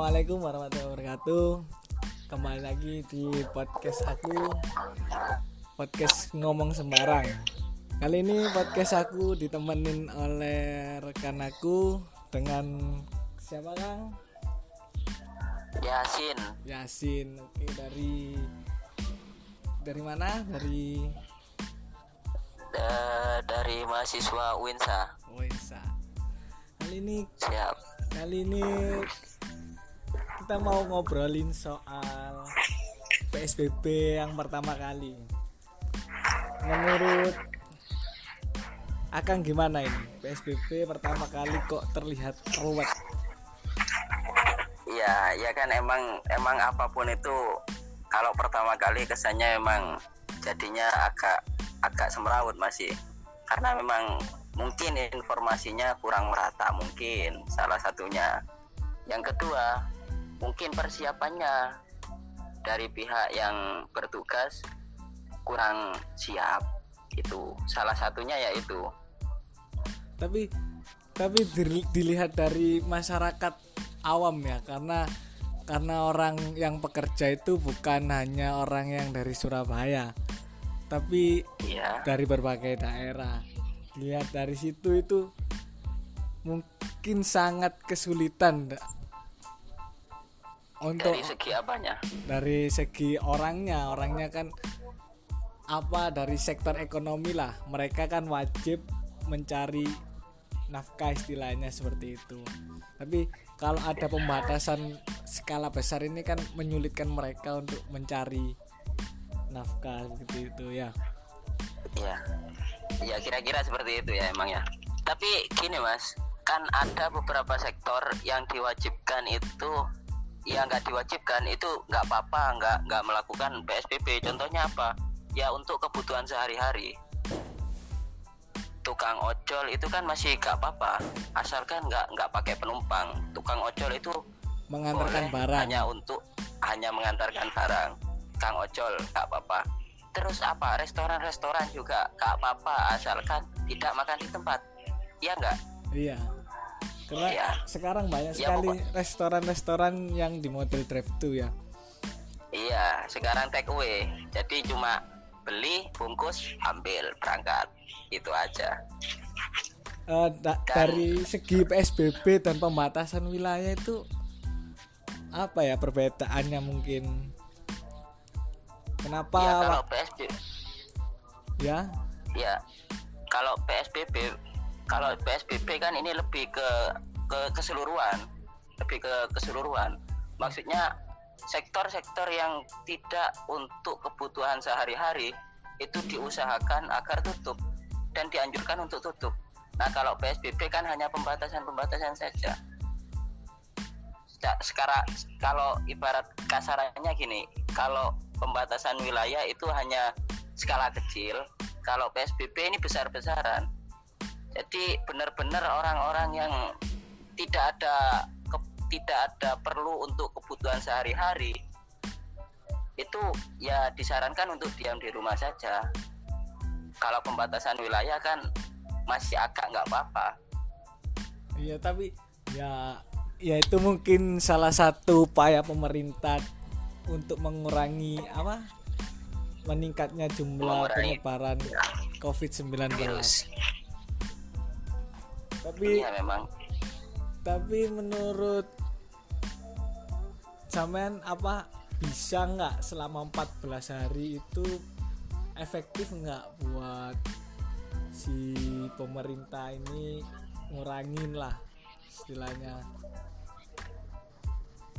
Assalamualaikum warahmatullahi wabarakatuh. Kembali lagi di podcast aku. Podcast ngomong sembarang. Kali ini podcast aku ditemenin oleh rekan aku Dengan siapa Kang? Yasin. Yasin. Oke dari Dari mana? Dari eh, dari mahasiswa Winsa Winsa Kali ini siap. Kali ini kita mau ngobrolin soal PSBB yang pertama kali. Menurut Akang gimana ini? PSBB pertama kali kok terlihat ruwet. ya ya kan emang emang apa pun itu kalau pertama kali kesannya emang jadinya agak agak semrawut masih karena memang mungkin informasinya kurang merata mungkin salah satunya yang kedua mungkin persiapannya dari pihak yang bertugas kurang siap itu salah satunya yaitu Tapi tapi dil- dilihat dari masyarakat awam ya karena karena orang yang pekerja itu bukan hanya orang yang dari Surabaya. Tapi ya dari berbagai daerah. Lihat dari situ itu mungkin sangat kesulitan? Untuk dari segi apanya dari segi orangnya, orangnya kan apa dari sektor ekonomi lah. Mereka kan wajib mencari nafkah istilahnya seperti itu. Tapi kalau ada pembatasan skala besar ini kan menyulitkan mereka untuk mencari nafkah seperti itu ya. ya ya kira-kira seperti itu ya emang ya tapi gini mas kan ada beberapa sektor yang diwajibkan itu yang nggak diwajibkan itu nggak apa-apa nggak nggak melakukan psbb contohnya apa? Ya untuk kebutuhan sehari-hari. Tukang ojol itu kan masih nggak apa-apa asalkan nggak nggak pakai penumpang. Tukang ojol itu Mengantarkan boleh barang. hanya untuk hanya mengantarkan barang. Kang ojol nggak apa-apa. Terus apa? Restoran-restoran juga nggak apa-apa asalkan tidak makan di tempat. Ya nggak? Iya. Karena Iya. sekarang banyak Iya, sekali restoran-restoran yang di model drive thru ya. iya sekarang take away jadi cuma beli bungkus ambil berangkat itu aja Eh, da- Dan- dari segi PSBB dan pembatasan wilayah itu apa ya perbedaannya mungkin? Kenapa? ya kalau Wak- psbb ya? ya kalau psbb kalau psbb kan ini lebih ke ke keseluruhan. Lebih ke keseluruhan. Maksudnya sektor-sektor yang tidak untuk kebutuhan sehari-hari itu diusahakan agar tutup dan dianjurkan untuk tutup. Nah kalau psbb kan hanya pembatasan-pembatasan saja. Sa- sekarang kalau ibarat kasarannya gini kalau pembatasan wilayah itu hanya skala kecil. Kalau PSBB ini besar-besaran jadi benar-benar orang-orang yang tidak ada ke- tidak ada perlu untuk kebutuhan sehari-hari itu ya disarankan untuk diam di rumah saja kalau pembatasan wilayah kan masih agak nggak apa-apa Iya, tapi ya ya itu mungkin salah satu upaya pemerintah untuk mengurangi apa? meningkatnya jumlah Mengurangi. penyebaran COVID-19. virus Tapi iya memang tapi menurut sampean apa bisa nggak selama 14 hari itu efektif nggak buat si pemerintah ini ngurangin lah istilahnya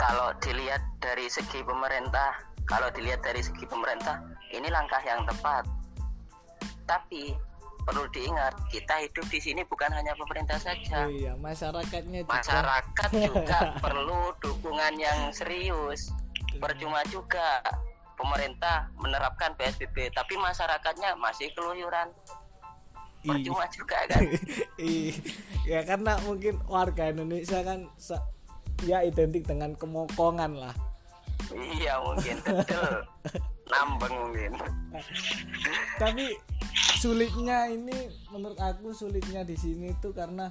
kalau dilihat dari segi pemerintah, kalau dilihat dari segi pemerintah, ini langkah yang tepat. Tapi perlu diingat, kita hidup di sini bukan hanya pemerintah saja. oh iya masyarakatnya juga Masyarakat juga perlu dukungan yang serius. Percuma juga pemerintah menerapkan PSBB, tapi masyarakatnya masih keluyuran. Iya. Percuma juga kan? Ih, ya karena mungkin warga Indonesia kan ya identik dengan kemokongan lah iya mungkin betul. Nambeng mungkin. tapi sulitnya ini menurut aku sulitnya di sini tuh karena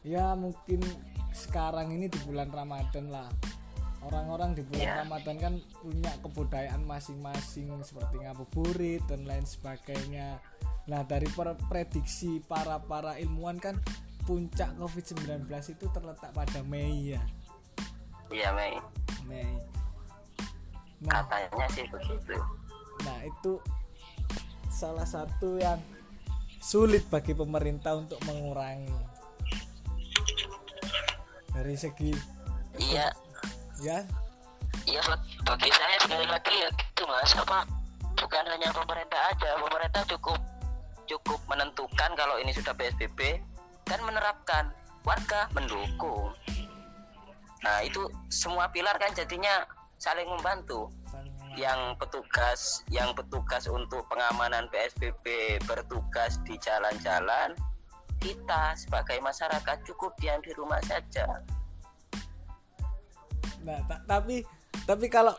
ya mungkin sekarang ini di bulan Ramadan lah orang-orang di bulan Iya. Ramadan kan punya kebudayaan masing-masing seperti ngabuburit dan lain sebagainya. Nah, dari per- prediksi para para ilmuwan kan puncak COVID-19 itu terletak pada Mei ya. iya Mei Mei. Nah, katanya sih begitu nah itu salah satu yang sulit bagi pemerintah untuk mengurangi. Dari segi iya. Ya? Iya bagi saya sekali lagi ya gitu mas. Apa bukan hanya pemerintah aja. Pemerintah cukup cukup menentukan kalau ini sudah psbb dan menerapkan. Warga mendukung. Nah itu semua pilar kan jadinya saling membantu yang petugas yang petugas untuk pengamanan psbb bertugas di jalan-jalan kita sebagai masyarakat cukup diam di rumah saja Nah, ta- tapi tapi kalau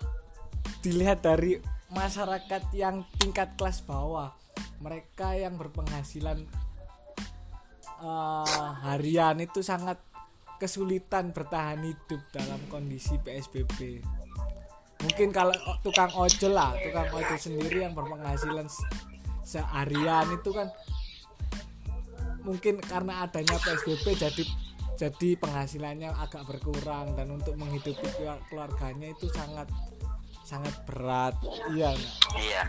dilihat dari masyarakat yang tingkat kelas bawah, mereka yang berpenghasilan eh, harian itu sangat kesulitan bertahan hidup dalam kondisi PSBB. Mungkin kalau tukang ojol lah, tukang ojol sendiri yang berpenghasilan se- seharian itu kan mungkin karena adanya PSBB jadi jadi penghasilannya agak berkurang dan untuk menghidupi keluar- keluarganya itu sangat sangat berat iya? Iya.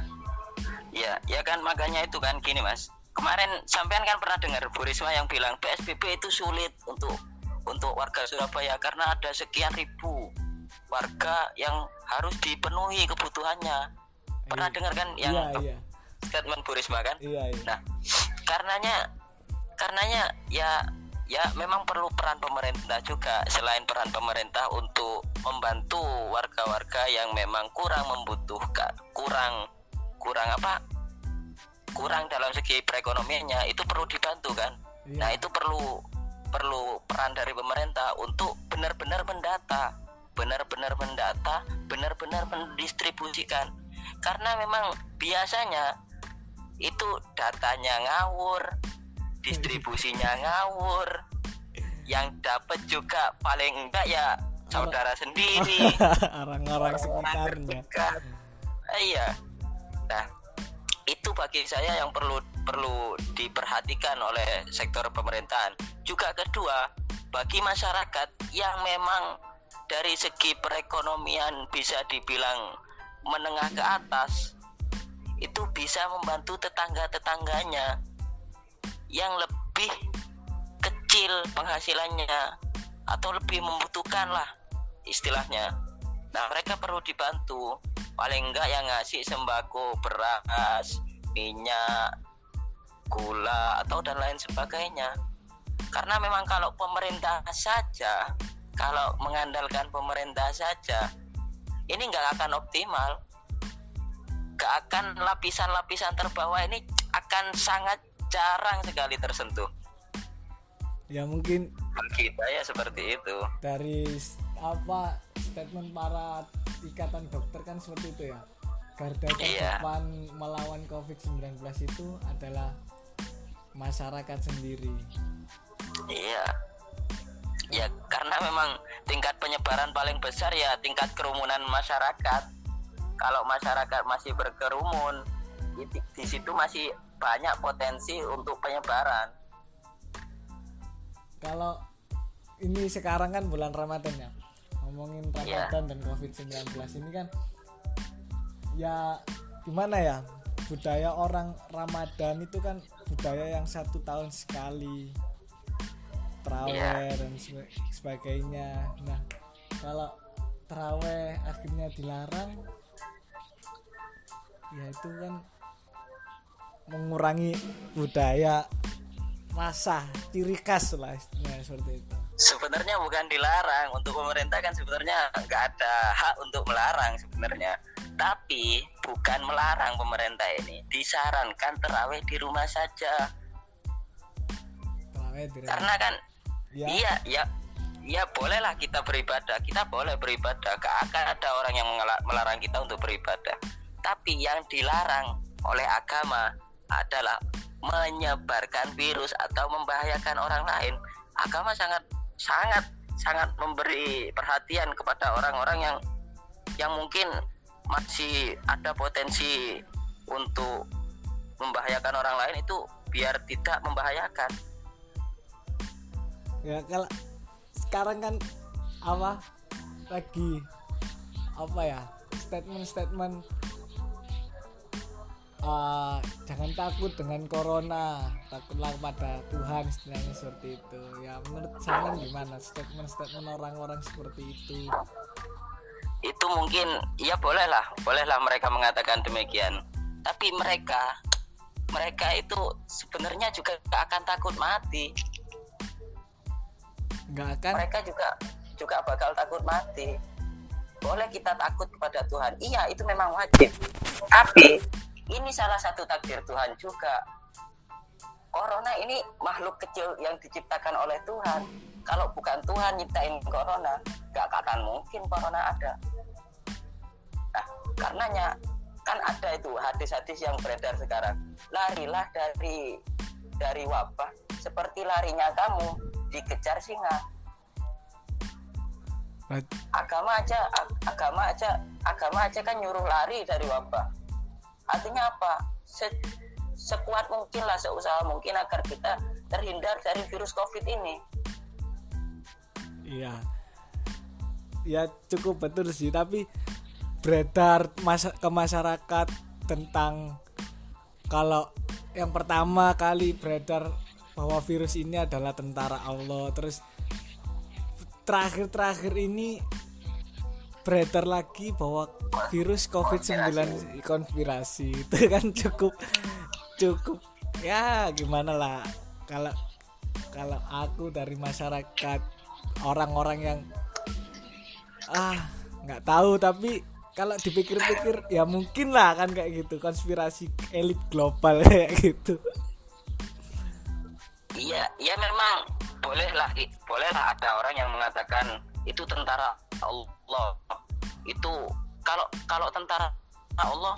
Iya, ya kan makanya itu kan gini Mas. Kemarin sampean kan pernah dengar Bu Risma yang bilang PSBB itu sulit untuk untuk warga Surabaya karena ada sekian ribu warga yang harus dipenuhi kebutuhannya. Pernah Iya. dengar kan yang iya iya statement Bu Risma kan? iya iya Nah, karenanya karenanya ya ya memang perlu peran pemerintah juga selain peran pemerintah untuk membantu warga-warga yang memang kurang membutuhkan, kurang kurang apa? kurang dalam segi perekonomiannya itu perlu dibantu kan. Iya. Nah, itu perlu perlu peran dari pemerintah untuk benar-benar mendata, benar-benar mendata, benar-benar mendistribusikan. Karena memang biasanya itu datanya ngawur, distribusinya ngawur, yang dapat juga paling enggak ya saudara sendiri, orang-orang sekitarnya Iya. Nah, itu bagi saya yang perlu perlu diperhatikan oleh sektor pemerintahan. Juga kedua, bagi masyarakat yang memang dari segi perekonomian bisa dibilang menengah ke atas, itu bisa membantu tetangga-tetangganya yang lebih kecil penghasilannya atau lebih membutuhkan lah istilahnya. Nah mereka perlu dibantu paling enggak yang ngasih sembako beras, minyak, gula atau dan lain sebagainya. Karena memang kalau pemerintah saja, kalau mengandalkan pemerintah saja, ini nggak akan optimal. Nggak akan lapisan-lapisan terbawah ini akan sangat jarang sekali tersentuh. ya mungkin Bagi saya seperti itu. dari apa statement para ikatan dokter kan seperti itu ya garda Iya. terdepan melawan COVID-19 itu adalah masyarakat sendiri Iya. Ya karena memang tingkat penyebaran paling besar ya tingkat kerumunan masyarakat. Kalau masyarakat masih berkerumun, di, di situ masih banyak potensi untuk penyebaran. kalau ini sekarang kan bulan Ramadan ya ngomongin Iya. Ramadan dan COVID-19 ini kan ya gimana ya budaya orang Ramadan itu kan budaya yang satu tahun sekali teraweh Iya. dan sebagainya nah kalau teraweh akhirnya dilarang ya itu kan mengurangi budaya rasa ciri khas lah istilahnya seperti itu Sebenarnya bukan dilarang untuk pemerintah kan sebenarnya nggak ada hak untuk melarang sebenarnya. Tapi bukan melarang pemerintah ini, disarankan terawih di rumah saja. di Karena kan ya Iya, ya, ya bolehlah kita beribadah. Kita boleh beribadah. Gak akan ada orang yang melarang kita untuk beribadah. Tapi yang dilarang oleh agama adalah menyebarkan virus atau membahayakan orang lain. Agama sangat sangat sangat memberi perhatian kepada orang-orang yang yang mungkin masih ada potensi untuk membahayakan orang lain itu biar tidak membahayakan ya kalau sekarang kan apa lagi apa ya statement-statement uh, jangan takut dengan corona takutlah pada Tuhan istilahnya seperti itu. Ya menurut saya gimana statement-statement orang-orang seperti itu? Itu mungkin ya bolehlah bolehlah mereka mengatakan demikian. Tapi mereka mereka itu sebenarnya juga akan takut mati nggak akan. Mereka juga juga bakal takut mati. Boleh kita takut kepada Tuhan. Iya itu memang wajib. Tapi ini salah satu takdir Tuhan juga. Corona ini makhluk kecil yang diciptakan oleh Tuhan. Kalau bukan Tuhan nyiptain corona gak akan mungkin corona ada. Nah karenanya kan ada itu hadis-hadis yang beredar sekarang. Larilah dari dari wabah seperti larinya kamu dikejar singa agama aja agama aja agama aja kan nyuruh lari dari wabah. Artinya apa? Se, sekuat mungkin lah seusaha mungkin agar kita terhindar dari virus covid ini. Iya. Ya cukup betul sih tapi beredar masa ke masyarakat tentang kalau yang pertama kali beredar bahwa virus ini adalah tentara Allah. Terus terakhir-terakhir ini beredar lagi bahwa virus COVID-19 konspirasi. Itu kan cukup cukup ya gimana lah. Kalau kalau aku dari masyarakat orang-orang yang ah nggak tahu. Tapi kalau dipikir-pikir ya mungkin lah kan kayak gitu. Konspirasi elit global kayak gitu iya memang. Bolehlah bolehlah ada orang yang mengatakan itu tentara Allah. Itu kalau kalau tentara Allah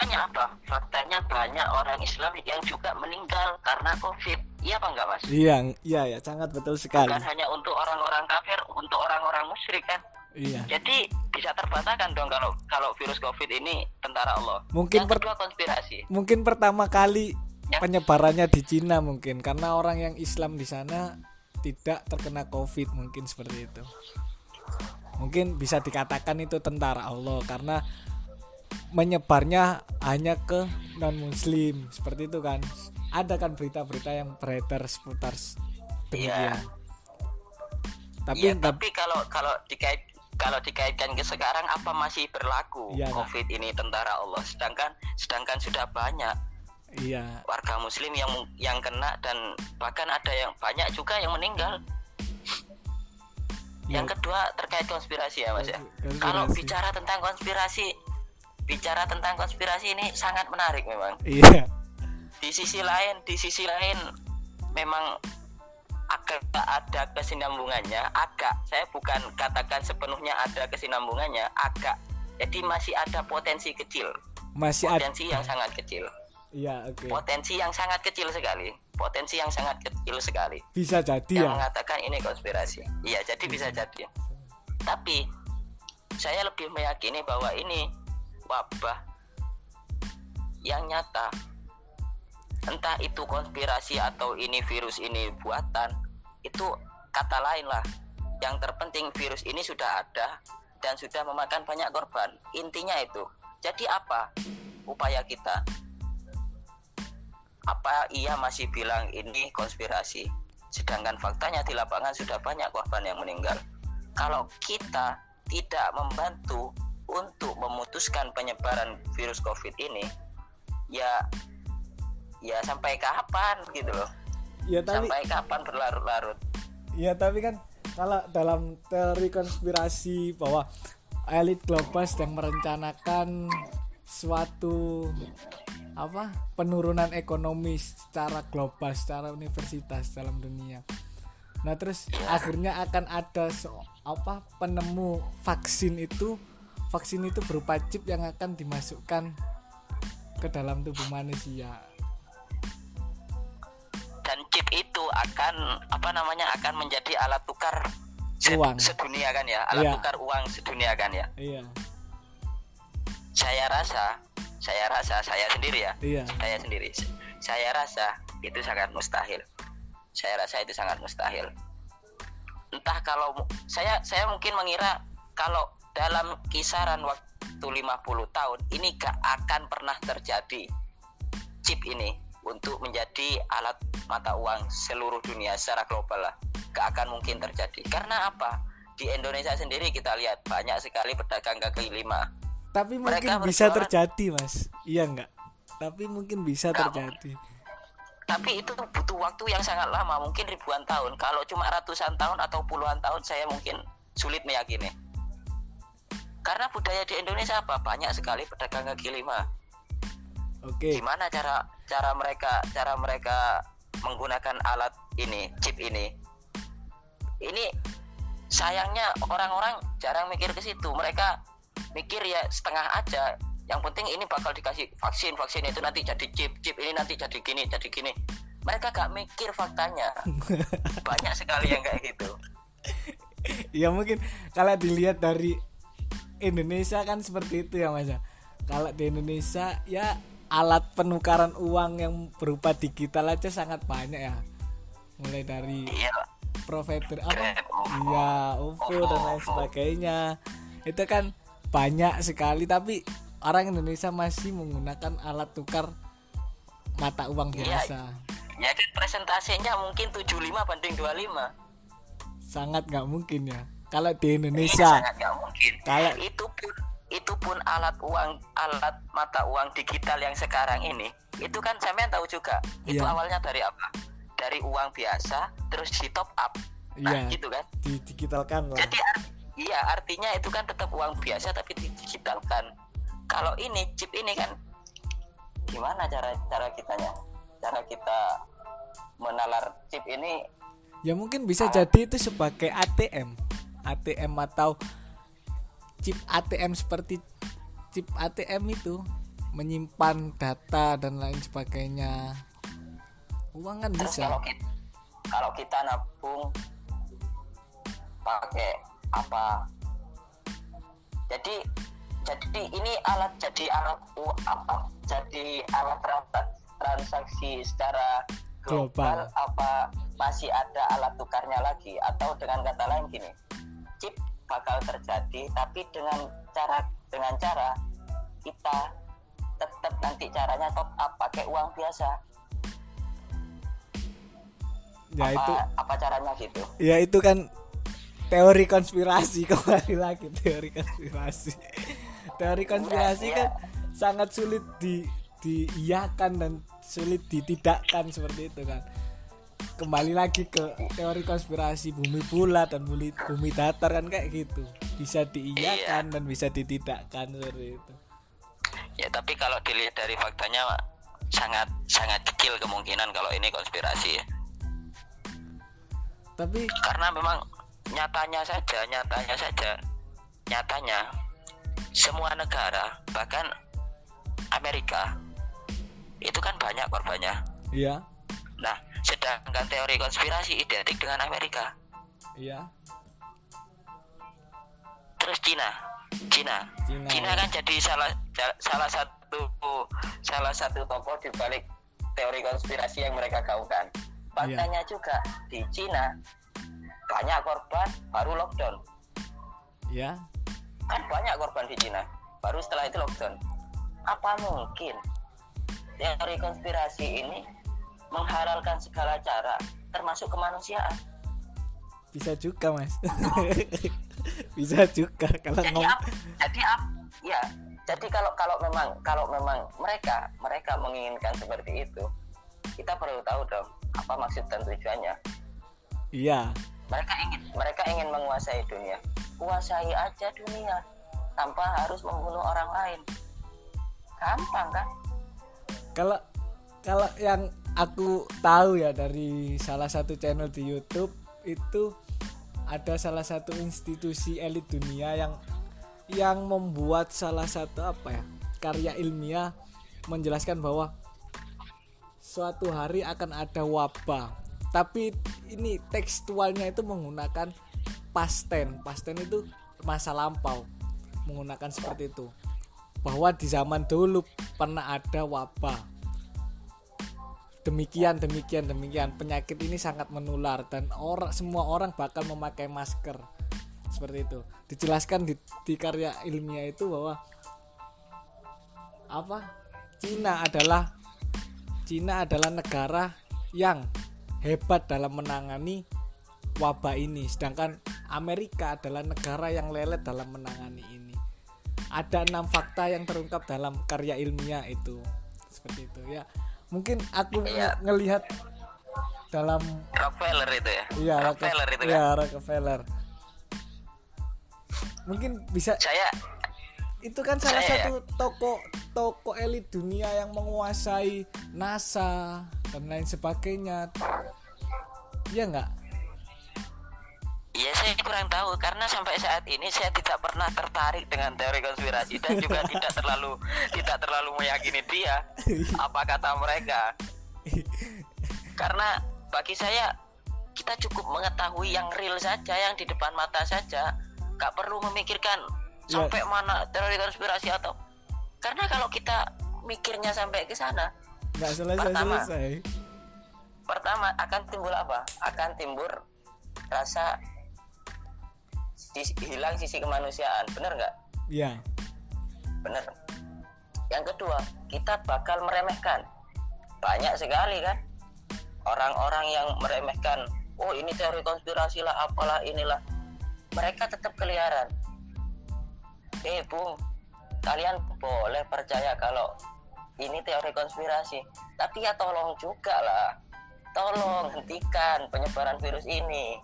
hanya apa? Faktanya banyak orang Islam yang juga meninggal karena COVID. Iya apa enggak mas? Iya iya ya sangat betul sekali. Bukan hanya untuk orang-orang kafir untuk orang-orang musyrik kan? Iya. Jadi bisa terbantahkan dong kalau kalau virus COVID ini tentara Allah. Mungkin yang kedua konspirasi. mungkin pertama kali ya. penyebarannya di Cina mungkin karena orang yang Islam di sana tidak terkena COVID mungkin seperti itu mungkin bisa dikatakan itu tentara Allah karena menyebarnya hanya ke non muslim seperti itu kan ada kan berita-berita yang beredar seputar demikian ya. tapi ya, tapi kalau kalau dikait kalau dikaitkan ke sekarang apa masih berlaku ya, covid nah. ini tentara Allah sedangkan sedangkan sudah banyak iya. Warga muslim yang yang kena dan bahkan ada yang banyak juga yang meninggal. Ya. yang kedua terkait konspirasi ya mas ya. Kalau bicara tentang konspirasi bicara tentang konspirasi ini sangat menarik memang. Iya. Di sisi lain di sisi lain memang agak ada kesinambungannya agak saya bukan katakan sepenuhnya ada kesinambungannya agak. Jadi masih ada potensi kecil. Masih potensi ada. yang sangat kecil Iya, oke. Okay. Potensi yang sangat kecil sekali. Potensi yang sangat kecil sekali. Bisa jadi yang ya. mengatakan ini konspirasi. Iya, jadi bisa, bisa jadi. Tapi saya lebih meyakini bahwa ini wabah yang nyata. Entah itu konspirasi atau ini virus ini buatan, itu kata lain lah. Yang terpenting virus ini sudah ada dan sudah memakan banyak korban. Intinya itu. Jadi apa upaya kita? Apa ia masih bilang ini konspirasi? Sedangkan faktanya di lapangan sudah banyak korban yang meninggal. Kalau kita tidak membantu untuk memutuskan penyebaran virus covid ini ya ya sampai kapan gitu loh? Ya, tapi, sampai kapan berlarut-larut? Ya tapi kan kalau dalam teori konspirasi bahwa elit global sedang merencanakan suatu apa? Penurunan ekonomi secara global secara universitas dalam dunia. Nah terus akhirnya akan ada so, apa penemu vaksin itu. Vaksin itu berupa chip yang akan dimasukkan ke dalam tubuh manusia. Dan chip itu akan apa namanya akan menjadi alat tukar Uang. sedunia kan ya? Alat Iya. tukar uang sedunia kan ya? Iya. Saya rasa saya rasa saya sendiri ya. Iya. Saya sendiri. Saya rasa itu sangat mustahil. Saya rasa itu sangat mustahil. Entah kalau saya saya mungkin mengira kalau dalam kisaran waktu 50 tahun ini gak akan pernah terjadi chip ini untuk menjadi alat mata uang seluruh dunia secara global lah. Gak akan mungkin terjadi. Karena apa? Di Indonesia sendiri kita lihat banyak sekali pedagang kaki lima tapi Mereka mungkin bisa berjualan- terjadi mas. Iya enggak tapi mungkin bisa Nggak terjadi. Tapi itu butuh waktu yang sangat lama mungkin ribuan tahun. Kalau cuma ratusan tahun atau puluhan tahun saya mungkin sulit meyakini. Karena budaya di Indonesia apa? Banyak sekali pedagang kaki lima. Oke. Gimana cara cara mereka cara mereka menggunakan alat ini chip ini? Ini sayangnya orang-orang jarang mikir ke situ. Mereka mikir ya setengah aja. Yang penting ini bakal dikasih vaksin vaksin itu nanti jadi chip chip ini nanti jadi gini jadi gini. Mereka gak mikir faktanya. Banyak sekali yang kayak gitu. Ya mungkin kalau dilihat dari Indonesia kan seperti itu ya mas ya. kalau di Indonesia ya alat penukaran uang yang berupa digital aja sangat banyak ya. Mulai dari iya. provider apa? Iya OVO dan lain sebagainya. Itu kan banyak sekali tapi orang Indonesia masih menggunakan alat tukar mata uang Iya. biasa ya dan presentasinya mungkin 75 banding 25 sangat nggak mungkin ya kalau di Iya, Indonesia sangat nggak mungkin. Kalau- itu pun itu pun alat uang alat mata uang digital yang sekarang ini itu kan sampean tahu juga itu Iya. awalnya dari apa dari uang biasa terus di top up nah Iya. gitu kan di digitalkan lah jadi iya artinya itu kan tetap uang biasa tapi digitalkan kalau ini chip ini kan gimana cara cara kitanya? Cara kita menalar chip ini? Ya mungkin bisa jadi itu sebagai ATM ATM atau chip ATM seperti chip ATM itu menyimpan data dan lain sebagainya. Uang kan Terus bisa. kalau kita kalau kita nabung pakai apa? Jadi jadi ini alat jadi alat u- apa? Jadi alat transak- transaksi secara global, Global. apa masih ada alat tukarnya lagi atau dengan kata lain gini chip bakal terjadi tapi dengan cara dengan cara kita tetap nanti caranya top up pakai uang biasa ya apa, itu apa caranya gitu ya itu kan teori konspirasi kembali lagi teori konspirasi. Teori konspirasi Iya, kan sangat sulit di diiyakan dan sulit ditidakkan seperti itu kan. Kembali lagi ke teori konspirasi bumi bulat dan bumi, bumi datar kan kayak gitu. Bisa diiyakan dan bisa ditidakkan seperti itu. Ya tapi kalau dilihat dari faktanya sangat sangat kecil kemungkinan kalau ini konspirasi ya. tapi karena memang nyatanya saja nyatanya saja nyatanya semua negara bahkan Amerika itu kan banyak korbannya. Iya. Nah sedangkan teori konspirasi identik dengan Amerika. Iya. Terus Cina. Cina. Cina, Cina kan jadi salah salah satu salah satu tokoh di balik teori konspirasi yang mereka gaungkan. Faktanya juga di Cina banyak korban baru lockdown. iya Kan banyak korban di Cina. Baru setelah itu lockdown. Apa mungkin teori konspirasi ini menghalalkan segala cara termasuk kemanusiaan? bisa juga mas bisa juga kalau jadi ngom jadi ap, ya jadi kalau kalau memang kalau memang mereka mereka menginginkan seperti itu kita perlu tahu dong apa maksud dan tujuannya iya mereka ingin mereka ingin menguasai dunia. Kuasai aja dunia tanpa harus membunuh orang lain. Gampang kan? Kalau kalau yang aku tahu ya dari salah satu channel di YouTube itu ada salah satu institusi elit dunia yang yang membuat salah satu apa ya karya ilmiah menjelaskan bahwa suatu hari akan ada wabah tapi ini tekstualnya itu menggunakan pasten pasten itu masa lampau menggunakan seperti itu. Bahwa di zaman dulu pernah ada wabah. Demikian demikian demikian. Penyakit ini sangat menular dan orang semua orang bakal memakai masker. Seperti itu. Dijelaskan di, di karya ilmiah itu bahwa apa? Cina adalah Cina adalah negara yang hebat dalam menangani wabah ini. Sedangkan Amerika adalah negara yang lelet dalam menangani ini. Ada enam fakta yang terungkap dalam karya ilmiah itu. Seperti itu ya. Mungkin aku Iya. ngelihat dalam Rockefeller itu ya? Iya Rockefeller itu kan? iya Rockefeller. Mungkin bisa saya itu kan salah Saya- satu toko toko elit dunia yang menguasai NASA dan lain sebagainya ya nggak Ya saya kurang tahu karena sampai saat ini saya tidak pernah tertarik dengan teori konspirasi dan juga tidak terlalu tidak terlalu meyakini dia apa kata mereka. Karena bagi saya kita cukup mengetahui yang real saja yang di depan mata saja, nggak perlu memikirkan Ya. sampai mana teori konspirasi atau karena kalau kita mikirnya sampai ke sana, nggak selesai Pertama. selesai pertama akan timbul apa? Akan timbul rasa hilang sisi kemanusiaan, bener nggak? ya Bener. Yang kedua, kita bakal meremehkan. Banyak sekali kan orang-orang yang meremehkan. Oh ini teori konspirasi lah, apalah inilah. Mereka tetap keliaran. Eh bung, kalian boleh percaya kalau ini teori konspirasi. Tapi ya tolong juga lah. Tolong hentikan penyebaran virus ini.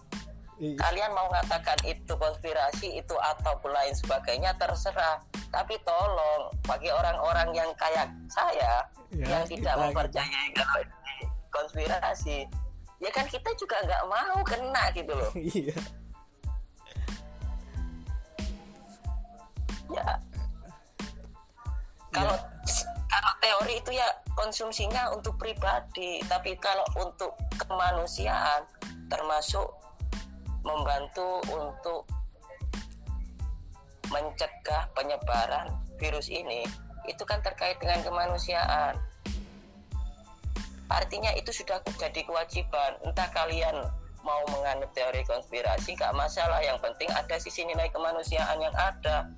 I- kalian mau mengatakan itu konspirasi itu ataupun lain sebagainya terserah. Tapi tolong bagi orang-orang yang kayak saya Ya, yang tidak kita- mempercayai kalau ini konspirasi. Ya kan kita juga nggak mau kena gitu loh. Iya. Ya. Kalau kalau teori itu ya konsumsinya untuk pribadi tapi kalau untuk kemanusiaan termasuk membantu untuk mencegah penyebaran virus ini itu kan terkait dengan kemanusiaan. Artinya itu sudah jadi kewajiban. Entah kalian mau menganut teori konspirasi nggak masalah. Yang penting ada sisi nilai kemanusiaan yang ada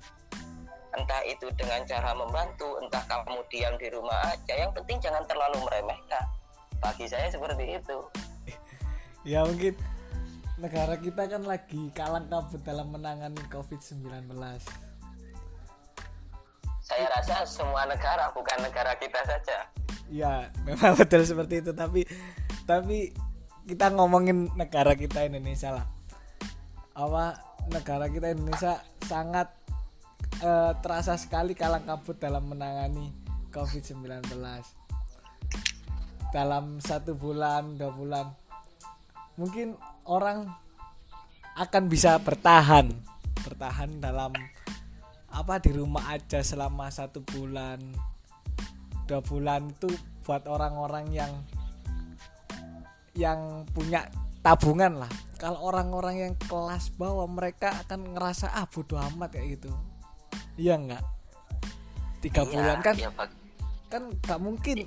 entah itu dengan cara membantu entah kamu diam di rumah aja. Yang penting jangan terlalu meremehkan. Bagi saya seperti itu. Ya mungkin negara kita kan lagi kalang kabut dalam menangani COVID-19 saya rasa semua negara bukan negara kita saja. Ya memang betul seperti itu. Tapi tapi kita ngomongin negara kita Indonesia lah. Apa negara kita Indonesia sangat eh, terasa sekali kalang kabut dalam menangani COVID-19 dalam satu bulan dua bulan mungkin orang akan bisa bertahan bertahan dalam apa di rumah aja selama satu bulan dua bulan itu buat orang-orang yang yang punya tabungan lah. Kalau orang-orang yang kelas bawah mereka akan ngerasa ah bodo amat kayak gitu iya nggak. Tiga Iya, bulan kan iya, Pak. kan nggak mungkin.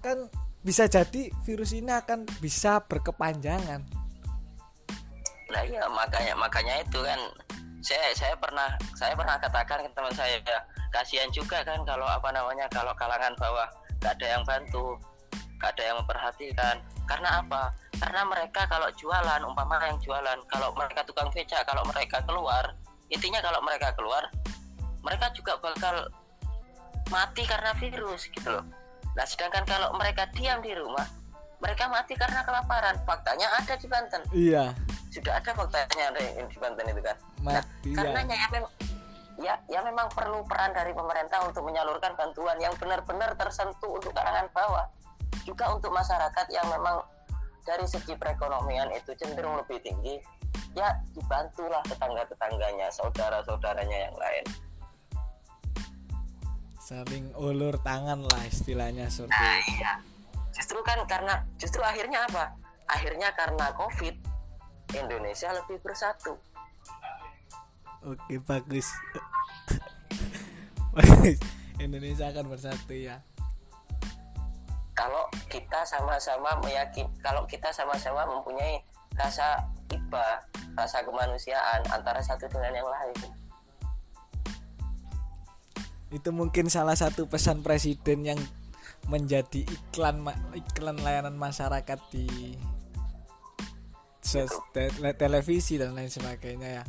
Kan bisa jadi virus ini akan bisa berkepanjangan. Nah iya makanya makanya itu kan. Saya saya pernah saya pernah katakan ke teman saya ya kasihan juga kan kalau apa namanya kalau kalangan bawah gak ada yang bantu gak ada yang memperhatikan. Karena apa? Karena mereka kalau jualan umpama yang jualan kalau mereka tukang beca kalau mereka keluar intinya kalau mereka keluar mereka juga bakal mati karena virus gitu loh. Nah sedangkan kalau mereka diam di rumah mereka mati karena kelaparan. Faktanya ada di Banten. Iya. Sudah ada faktanya ada yang di Banten itu kan. Mati karena ya ya memang ya ya memang perlu peran dari pemerintah untuk menyalurkan bantuan yang benar-benar tersentuh untuk kalangan bawah. Juga untuk masyarakat yang memang dari segi perekonomian itu cenderung lebih tinggi ya dibantulah tetangga-tetangganya saudara-saudaranya yang lain saling ulur tangan lah istilahnya seperti nah itu. iya. Justru kan karena justru akhirnya apa? Akhirnya karena covid Indonesia lebih bersatu. Oke bagus. Bagus. Indonesia akan bersatu ya. Kalau kita sama-sama meyakin kalau kita sama-sama mempunyai rasa iba rasa kemanusiaan antara satu dengan yang lain itu mungkin salah satu pesan presiden yang menjadi iklan iklan layanan masyarakat di te televisi dan lain sebagainya ya.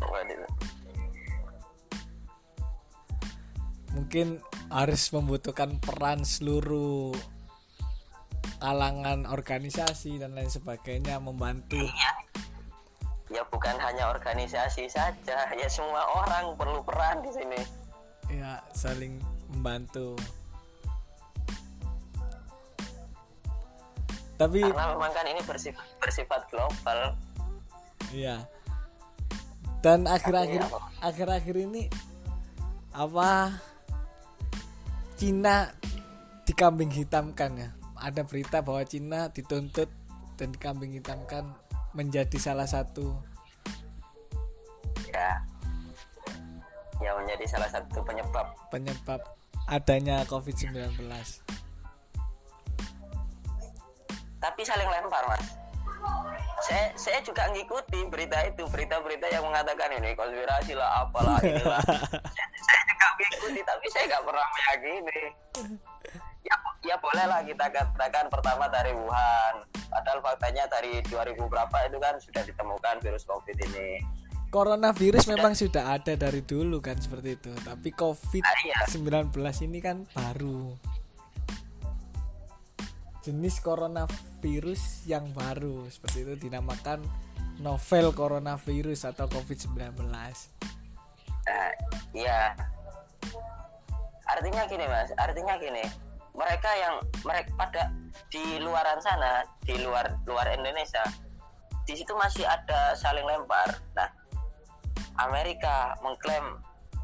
Mungkin harus membutuhkan peran seluruh kalangan organisasi dan lain sebagainya membantu. Iya. ya bukan hanya organisasi saja ya semua orang perlu peran di sini ya saling membantu. Tapi karena memang kan ini bersifat bersifat global. Iya. Dan akhir-akhir akhir-akhir ini apa Cina dikambing hitamkan ya. Ada berita bahwa Cina dituntut dan dikambing hitamkan menjadi salah satu ya ya menjadi salah satu penyebab. Penyebab adanya COVID-19 tapi saling lempar mas. Saya saya juga ngikuti berita itu berita-berita yang mengatakan ini konspirasi lah apalah inilah. Saya juga ngikuti tapi saya nggak pernah meyakini. Ya ya bolehlah kita katakan pertama dari Wuhan. Padahal faktanya dari 2000 berapa itu kan sudah ditemukan virus covid ini coronavirus memang sudah ada dari dulu kan seperti itu. Tapi covid 19 ah, iya. ini kan baru. Jenis coronavirus yang baru seperti itu dinamakan novel coronavirus atau covid 19 uh, iya. Artinya gini mas. Artinya gini. Mereka yang mereka pada di luaran sana di luar luar Indonesia di situ masih ada saling lempar. Nah Amerika mengklaim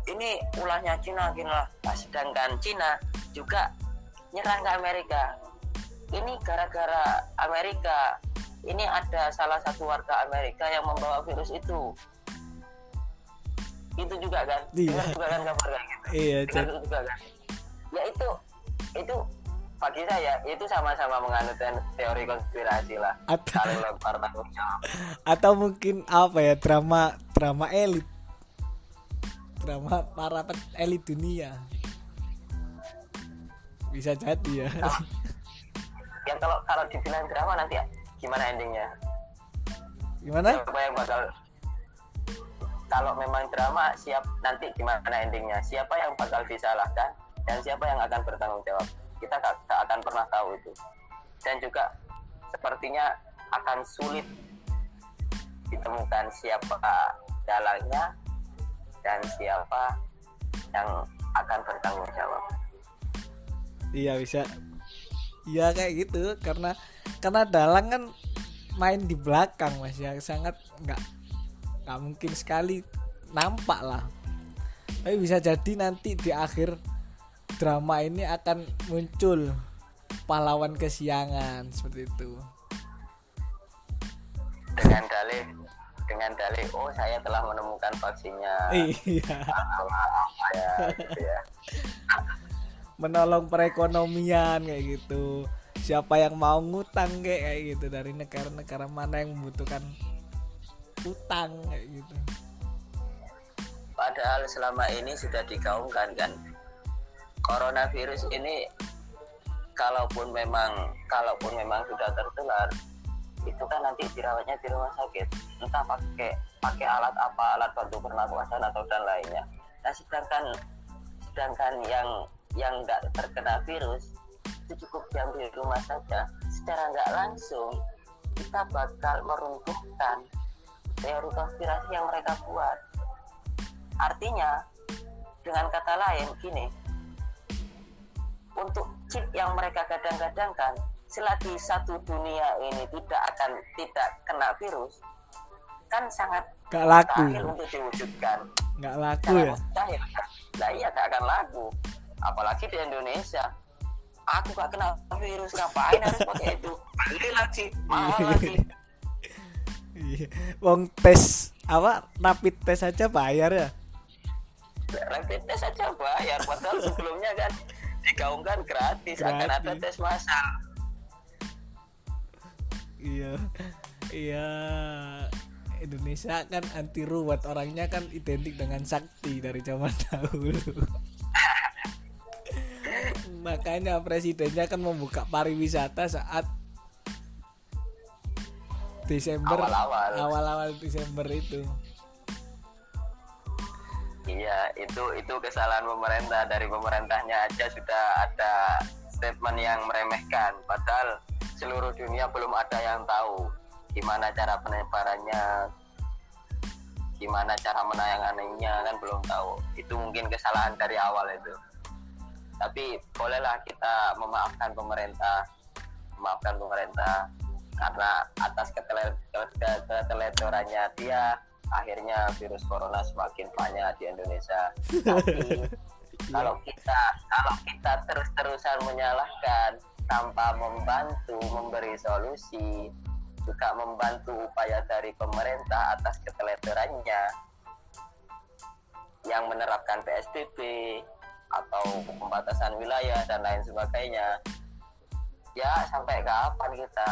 ini ulahnya Cina gini lah. Nah, sedangkan Cina juga nyerang ke Amerika. Ini gara-gara Amerika. Ini ada salah satu warga Amerika yang membawa virus itu. Itu juga kan? Iya. juga kan kabar kan? Iya juga kan? Ya itu itu bagi saya itu sama-sama menganut teori konspirasi lah. Atau, lempar tanggung jawab. Atau mungkin apa ya drama drama elit. Drama para elit dunia. Bisa jadi ya. Nah, ya kalau kalau dibilang drama nanti ya gimana endingnya? Gimana? Siapa yang bakal kalau memang drama siap nanti gimana endingnya? Siapa yang bakal disalahkan? Dan siapa yang akan bertanggung jawab kita gak, akan pernah tahu itu. Dan juga sepertinya akan sulit ditemukan siapa dalangnya dan siapa yang akan bertanggung jawab. Iya bisa. Iya kayak gitu. Karena karena dalang kan main di belakang mas. Ya sangat nggak nggak mungkin sekali nampak lah. Tapi bisa jadi nanti di akhir drama ini akan muncul pahlawan kesiangan seperti itu. Dengan dalih dengan dalih oh saya telah menemukan vaksinnya iya. Ya, gitu ya. menolong perekonomian kayak gitu. Siapa yang mau ngutang kayak gitu. Dari negara-negara mana yang membutuhkan utang kayak gitu. Padahal selama ini sudah digaungkan kan coronavirus ini kalaupun memang kalaupun memang sudah tertular itu kan nanti dirawatnya di rumah sakit. Entah pakai pakai alat apa alat bantu pernapasan atau dan lainnya. Nah sedangkan sedangkan yang yang nggak terkena virus itu cukup diam di rumah saja. Secara nggak langsung kita bakal meruntuhkan teori konspirasi yang mereka buat. Artinya dengan kata lain gini untuk chip yang mereka gadang-gadangkan selagi satu dunia ini tidak akan tidak kena virus kan sangat gak laku untuk diwujudkan. Nggak laku ya? mustahil. Nah iya gak akan laku. Apalagi di Indonesia. Aku gak kena virus ngapain harus pakai itu? Beli lagi mahal lagi. Iya. Wong tes apa rapid tes aja bayar ya? rapid test aja bayar padahal sebelumnya kan digaungkan gratis, akan ada Gratis. tes massal Iya. Iya. Indonesia kan anti ruwet orangnya kan identik dengan sakti dari zaman dahulu. Makanya presidennya kan membuka pariwisata saat Desember awal-awal Desember itu. Iya, itu itu kesalahan pemerintah dari pemerintahnya aja sudah ada statement yang meremehkan. Padahal seluruh dunia belum ada yang tahu gimana cara penyebarannya, gimana cara menanganinya kan belum tahu. Itu mungkin kesalahan dari awal itu. Tapi bolehlah kita memaafkan pemerintah, memaafkan pemerintah karena atas ketele- ketele- keteledorannya dia akhirnya virus corona semakin banyak di Indonesia. Tapi kalau kita kalau kita terus-terusan menyalahkan tanpa membantu memberi solusi juga membantu upaya dari pemerintah atas keteledorannya yang menerapkan PSBB atau pembatasan wilayah dan lain sebagainya ya sampai kapan kita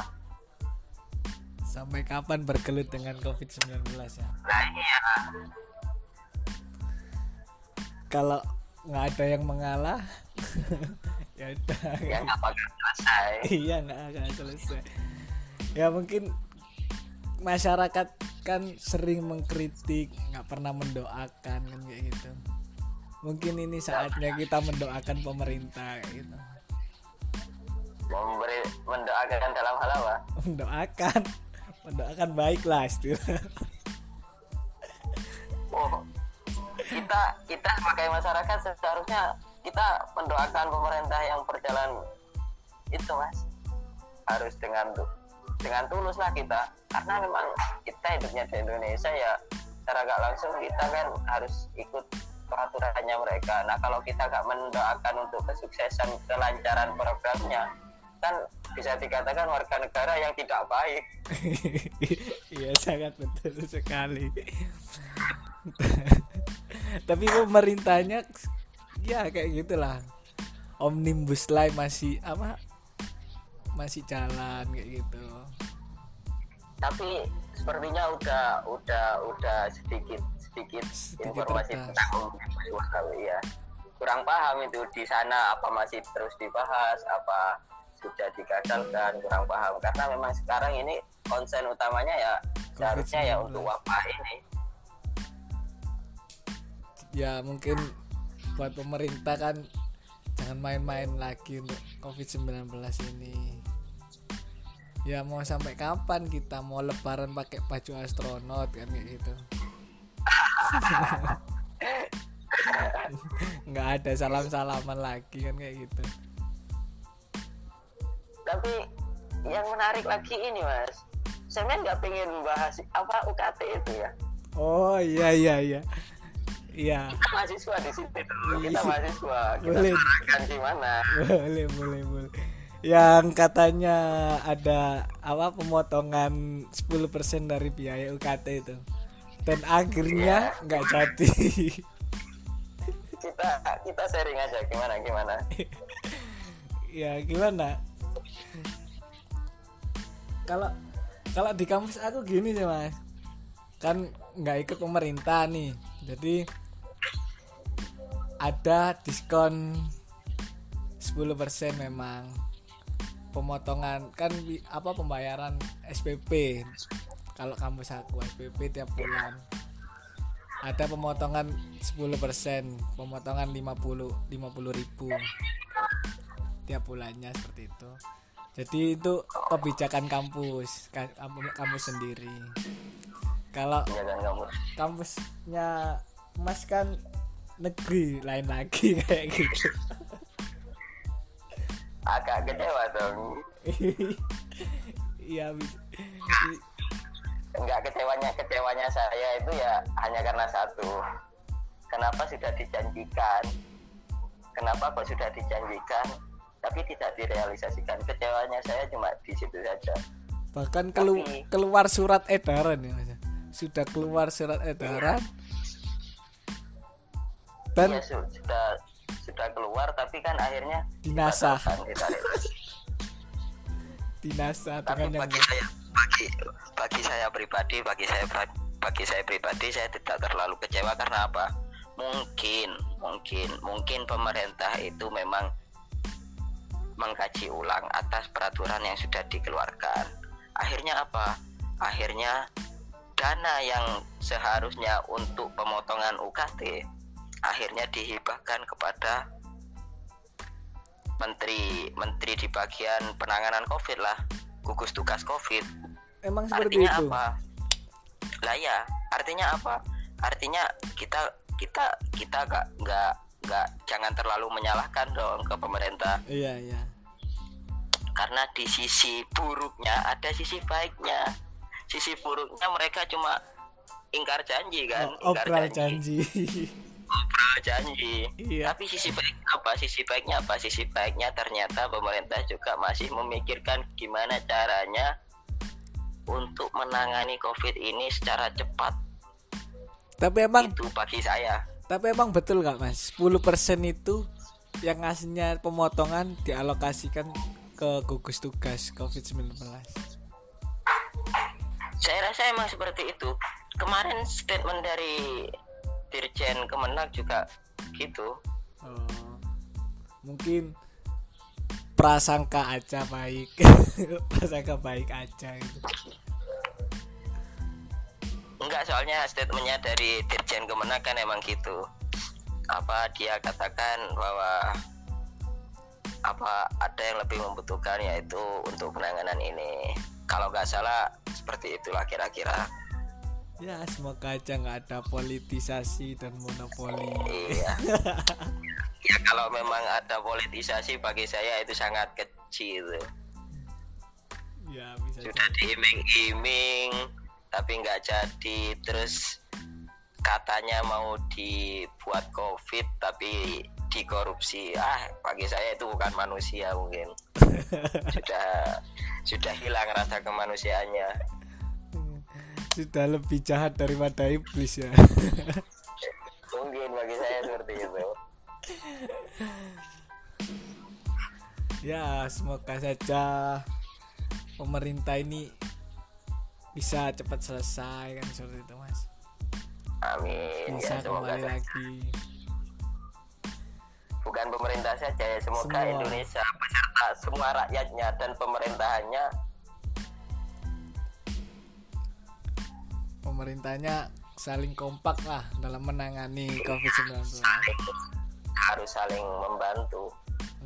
Sampai kapan bergelut dengan COVID-19 ya? nah iya. Kalau nggak ada yang mengalah, ya udah. ya nggak bakal selesai. Iya nggak akan selesai. Ya mungkin masyarakat kan sering mengkritik nggak pernah mendoakan kan kayak gitu. Mungkin ini saatnya kita mendoakan pemerintah gitu. Memberi mendoakan dalam hal apa? Mendoakan mendoakan baik lah istilah oh kita kita sebagai masyarakat seharusnya kita mendoakan pemerintah yang berjalan itu mas. Harus dengan dengan tulus lah kita. Karena memang kita hidupnya di Indonesia ya secara gak langsung kita kan harus ikut peraturannya mereka. Nah kalau kita gak mendoakan untuk kesuksesan kelancaran programnya kan bisa dikatakan warga negara yang tidak baik. Iya sangat betul sekali. Tapi pemerintahnya ya kayak gitulah. Omnibus law masih apa masih jalan kayak gitu. Tapi sepertinya udah udah udah sedikit sedikit, Sedikit informasi tentang omnibus law ya kurang paham itu di sana apa masih terus dibahas apa sudah digagalkan kurang paham. Karena memang sekarang ini konsen utamanya ya seharusnya ya COVID-19. untuk wabah ini. Ya mungkin buat pemerintah kan jangan main-main lagi untuk covid-19 ini. Ya mau sampai kapan kita? Mau lebaran pakai baju astronot kan kayak gitu. Nggak ada salam-salaman lagi kan kayak gitu tapi yang menarik lagi ini mas. Saya kan nggak pengen bahas apa UKT itu ya. Oh iya iya iya. Iya. Kita mahasiswa di situ. Kita Iya. mahasiswa. Kita Boleh. sarankan gimana boleh boleh boleh. Yang katanya ada apa pemotongan 10% dari biaya UKT itu. Dan akhirnya nggak jadi. Kita kita sharing aja gimana gimana? Ya gimana kalau kalau di kampus aku gini sih mas. Kan nggak ikut pemerintah nih. Jadi ada diskon 10% memang. Pemotongan kan apa pembayaran SPP kalau kampus aku SPP tiap bulan. Ada pemotongan 10% pemotongan 50 50 ribu. Tiap bulannya seperti itu jadi itu kebijakan kampus ka- kampus, sendiri. Kalau ya kan kamu kampusnya mas kan negeri lain lagi kayak gitu. Agak kecewa dong. Iya enggak kecewanya kecewanya saya itu ya hanya karena satu. Kenapa sudah dijanjikan? Kenapa kok sudah dijanjikan tapi tidak direalisasikan kecewanya saya cuma di situ saja bahkan kelu Tapi- keluar surat edaran ya Mas. sudah keluar surat edaran dan ya su- sudah sudah keluar tapi kan akhirnya Dinasah. dibatalkan, ditarik lagi. dinasa tapi dengan yang bagi saya bagi bagi saya pribadi bagi saya bagi saya pribadi saya tidak terlalu kecewa karena apa mungkin mungkin mungkin pemerintah itu memang mengkaji ulang atas peraturan yang sudah dikeluarkan. Akhirnya apa? Akhirnya dana yang seharusnya untuk pemotongan UKT akhirnya dihibahkan kepada menteri. Menteri di bagian penanganan COVID lah. Gugus tugas COVID. Emang seperti artinya itu? apa? Lah ya artinya apa? Artinya kita kita kita gak nggak nggak jangan terlalu menyalahkan dong ke pemerintah. Iya iya karena di sisi buruknya ada sisi baiknya. Sisi buruknya mereka cuma ingkar janji kan? Oh, ingkar janji. Obral janji. Iya. Tapi sisi baik apa? Sisi baiknya apa? Sisi baiknya ternyata pemerintah juga masih memikirkan gimana caranya untuk menangani covid ini secara cepat. Tapi emang itu bagi saya. Tapi emang betul nggak mas? 10% itu yang aslinya pemotongan dialokasikan ke gugus tugas COVID-19 saya rasa emang seperti itu. Kemarin statement dari Dirjen Kemenag juga gitu. Oh, mungkin prasangka aja baik. Prasangka baik aja gitu. Enggak soalnya statementnya dari Dirjen Kemenag kan emang gitu. Apa dia katakan bahwa apa ada yang lebih membutuhkan yaitu untuk penanganan ini? Kalau nggak salah seperti itulah kira-kira. Ya semoga aja nggak ada politisasi dan monopoli. Iya. Ya kalau memang ada politisasi bagi saya itu sangat kecil. Ya bisa sudah jadi. diiming-iming tapi nggak jadi. Terus katanya mau dibuat covid tapi dikorupsi. Ah bagi saya itu bukan manusia mungkin. Sudah sudah hilang rasa kemanusiaannya. Sudah lebih jahat daripada iblis ya. Mungkin bagi saya seperti itu. Ya semoga saja pemerintah ini bisa cepat selesai kan seperti itu mas. Amin. Bisa ya kembali saja. lagi bukan pemerintah saja ya semoga Semua. Indonesia beserta semua rakyatnya dan pemerintahannya. Pemerintahnya saling kompak lah dalam menangani COVID-19 saling harus saling membantu.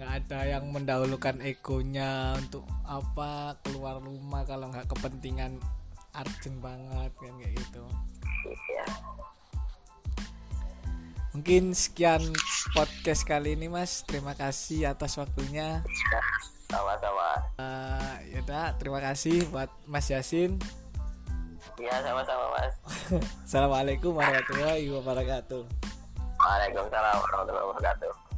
Nggak ada yang mendahulukan egonya untuk apa keluar rumah kalau nggak kepentingan urgent banget kan kayak gitu. Ya mungkin sekian podcast kali ini mas. Terima kasih atas waktunya. Sama-sama. Eh, yaudah terima kasih buat mas Yasin. Ya sama-sama mas. Assalamualaikum warahmatullahi wabarakatuh. Waalaikumsalam warahmatullahi wabarakatuh